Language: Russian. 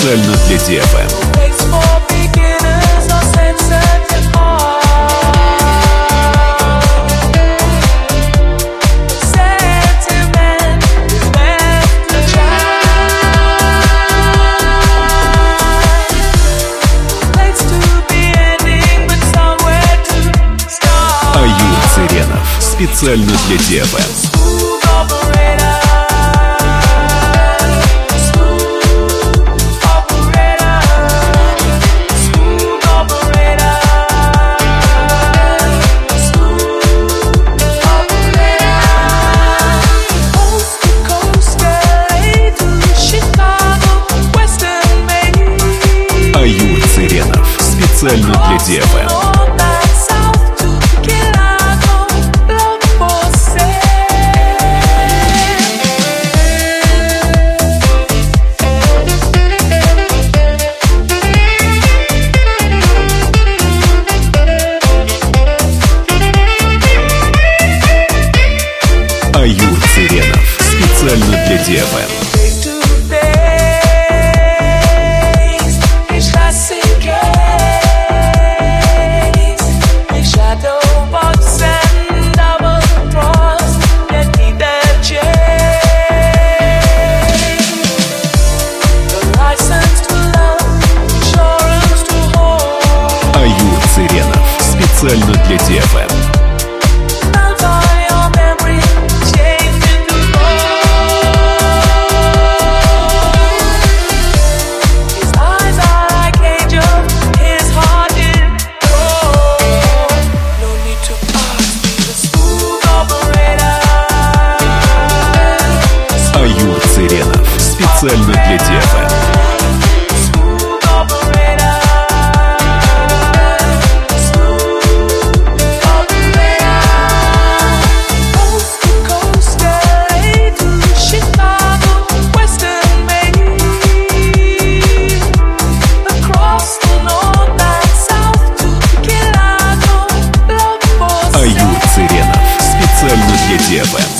специально для Цыренов. Специально для DFM. Специально для DFM. Аюр Цыренов. Специально для DFM. DFM.